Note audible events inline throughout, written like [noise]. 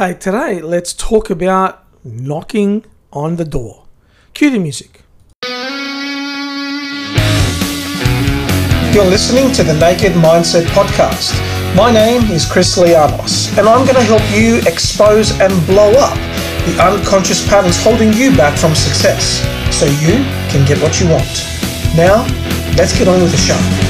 Hey, today let's talk about knocking on the door. Cue the music. You're listening to the Naked Mindset Podcast. My name is Chris Lianos, and I'm going to help you expose and blow up the unconscious patterns holding you back from success so you can get what you want. Now, let's get on with the show.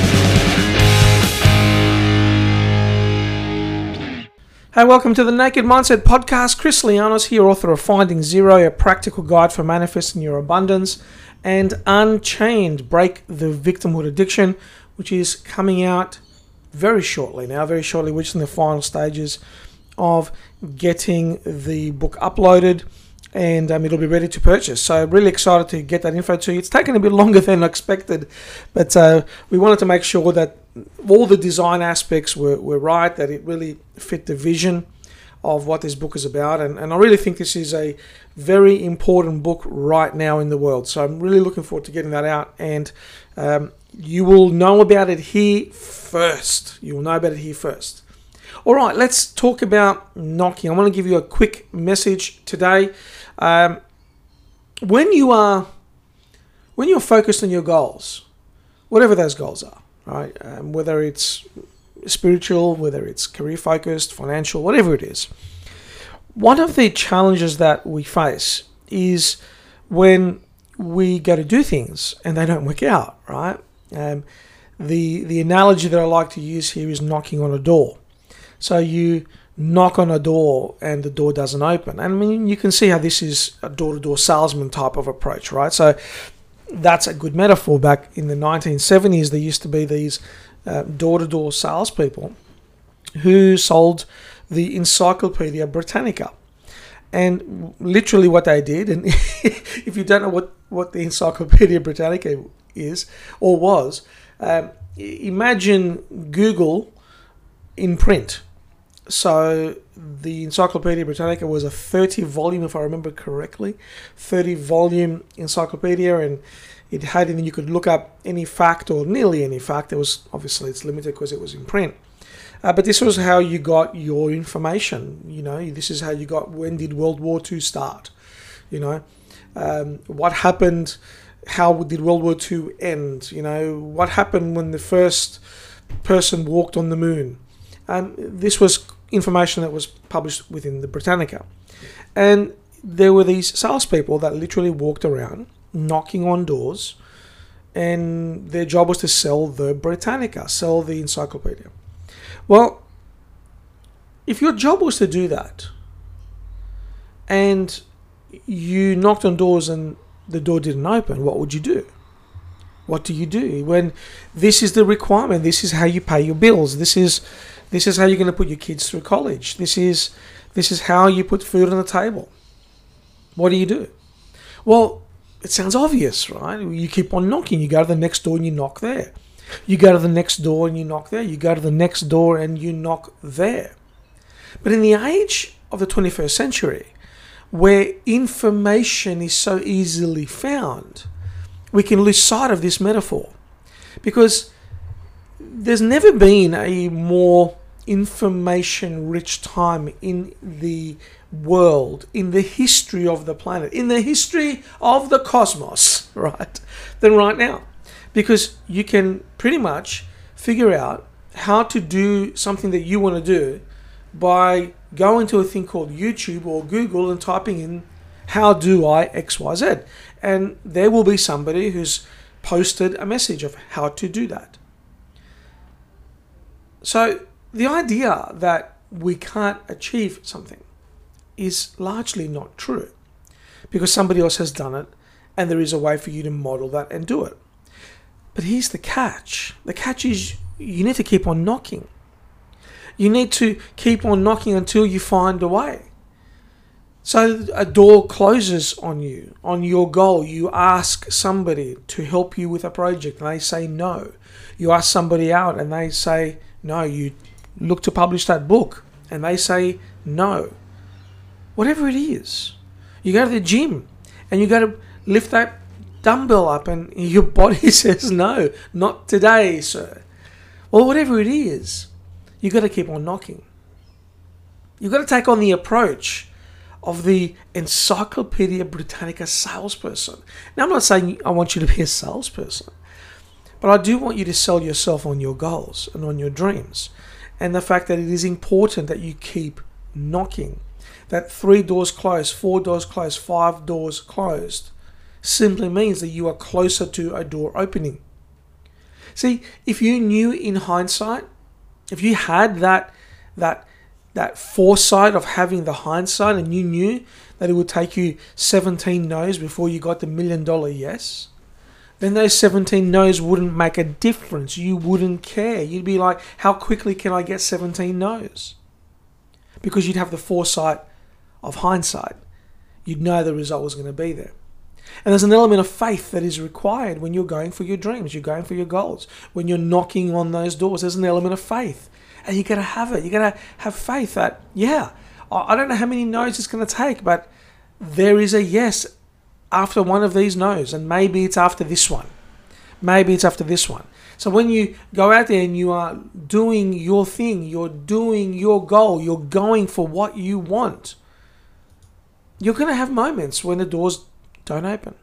Hey, welcome to the Naked Mindset Podcast. Chris Lianos here, author of Finding Zero, a practical guide for manifesting your abundance, and Unchained, Break the Victimhood Addiction, which is coming out very shortly now, very shortly, which is in the final stages of getting the book uploaded and um, it'll be ready to purchase. So really excited to get that info to you. It's taken a bit longer than expected, but uh, we wanted to make sure that all the design aspects were, were right, that it really fit the vision of what this book is about. And, and I really think this is a very important book right now in the world. So I'm really looking forward to getting that out. And um, you will know about it here first. You will know about it here first. All right, let's talk about knocking. I want to give you a quick message today. Um, when you are when you're focused on your goals, whatever those goals are, right? Um, whether it's spiritual, whether it's career focused, financial, whatever it is. One of the challenges that we face is when we go to do things and they don't work out, right? Um, the the analogy that I like to use here is knocking on a door. So you knock on a door and the door doesn't open. And I mean, you can see how this is a door-to-door salesman type of approach, right? So that's a good metaphor. Back in the 1970s, there used to be these uh, door-to-door salespeople who sold the Encyclopedia Britannica. And literally, what they did, and [laughs] if you don't know what, what the Encyclopedia Britannica is or was, um, imagine Google in print so the Encyclopedia Britannica was a 30 volume, if I remember correctly, 30 volume encyclopedia, and it had, and you could look up any fact or nearly any fact. It was obviously it's limited because it was in print. Uh, but this was how you got your information. You know, this is how you got when did World War II start? You know, um, what happened? How did World War II end? You know, what happened when the first person walked on the moon? Um, this was information that was published within the Britannica. And there were these salespeople that literally walked around knocking on doors, and their job was to sell the Britannica, sell the encyclopedia. Well, if your job was to do that, and you knocked on doors and the door didn't open, what would you do? What do you do when this is the requirement? This is how you pay your bills. This is this is how you're going to put your kids through college. This is this is how you put food on the table. What do you do? Well, it sounds obvious, right? You keep on knocking. You go to the next door and you knock there. You go to the next door and you knock there. You go to the next door and you knock there. But in the age of the 21st century, where information is so easily found, we can lose sight of this metaphor. Because there's never been a more information rich time in the world, in the history of the planet, in the history of the cosmos, [laughs] right, than right now. Because you can pretty much figure out how to do something that you want to do by going to a thing called YouTube or Google and typing in how do I XYZ. And there will be somebody who's posted a message of how to do that. So the idea that we can't achieve something is largely not true because somebody else has done it and there is a way for you to model that and do it. But here's the catch the catch is you need to keep on knocking. You need to keep on knocking until you find a way. So a door closes on you, on your goal. You ask somebody to help you with a project and they say no. You ask somebody out and they say no. You look to publish that book and they say no. Whatever it is, you go to the gym and you go to lift that dumbbell up and [laughs] your body [laughs] says no, not today, sir. Well, whatever it is, you've got to keep on knocking. You've got to take on the approach of the Encyclopedia Britannica salesperson. Now, I'm not saying I want you to be a salesperson, but I do want you to sell yourself on your goals and on your dreams. And the fact that it is important that you keep knocking. That three doors closed, four doors closed, five doors closed simply means that you are closer to a door opening. See, if you knew in hindsight, if you had that that that foresight of having the hindsight and you knew that it would take you 17 no's before you got the million dollar yes, then those 17 no's wouldn't make a difference. You wouldn't care. You'd be like, how quickly can I get 17 no's? Because you'd have the foresight of hindsight. You'd know the result was going to be there. And there's an element of faith that is required when you're going for your dreams, you're going for your goals. When you're knocking on those doors, there's an element of faith. And you got to have it. You got to have faith that, yeah, I don't know how many no's it's going to take, but there is a yes after one of these no's. And maybe it's after this one. Maybe it's after this one. So when you go out there and you are doing your thing, you're doing your goal, you're going for what you want, you're going to have moments when the doors don't open.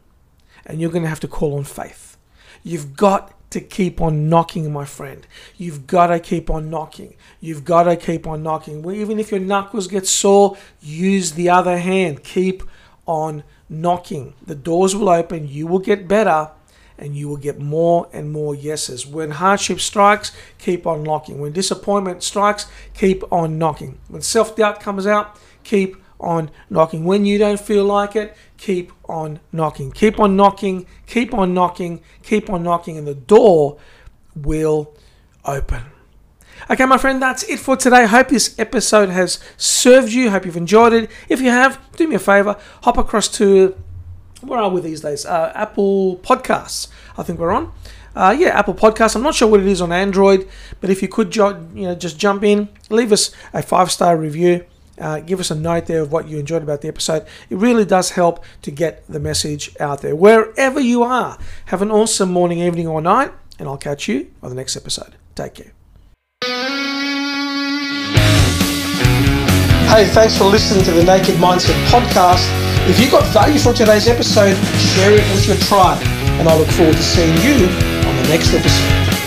And you're going to have to call on faith. You've got to keep on knocking, my friend. You've got to keep on knocking. You've got to keep on knocking. Well, even if your knuckles get sore, use the other hand. Keep on knocking. The doors will open. You will get better and you will get more and more yeses. When hardship strikes, keep on knocking. When disappointment strikes, keep on knocking. When self doubt comes out, keep on knocking. When you don't feel like it, keep on knocking. Keep on knocking, keep on knocking, keep on knocking, and the door will open. Okay, my friend, that's it for today. Hope this episode has served you. Hope you've enjoyed it. If you have, do me a favor, hop across to where are we these days? Uh, Apple Podcasts. I think we're on. Uh, yeah, Apple Podcasts. I'm not sure what it is on Android, but if you could, you know, just jump in, leave us a five star review. Uh, give us a note there of what you enjoyed about the episode. It really does help to get the message out there. Wherever you are, have an awesome morning, evening, or night, and I'll catch you on the next episode. Take care. Hey, thanks for listening to the Naked Mindset podcast. If you got value from today's episode, share it with your tribe, and I look forward to seeing you on the next episode.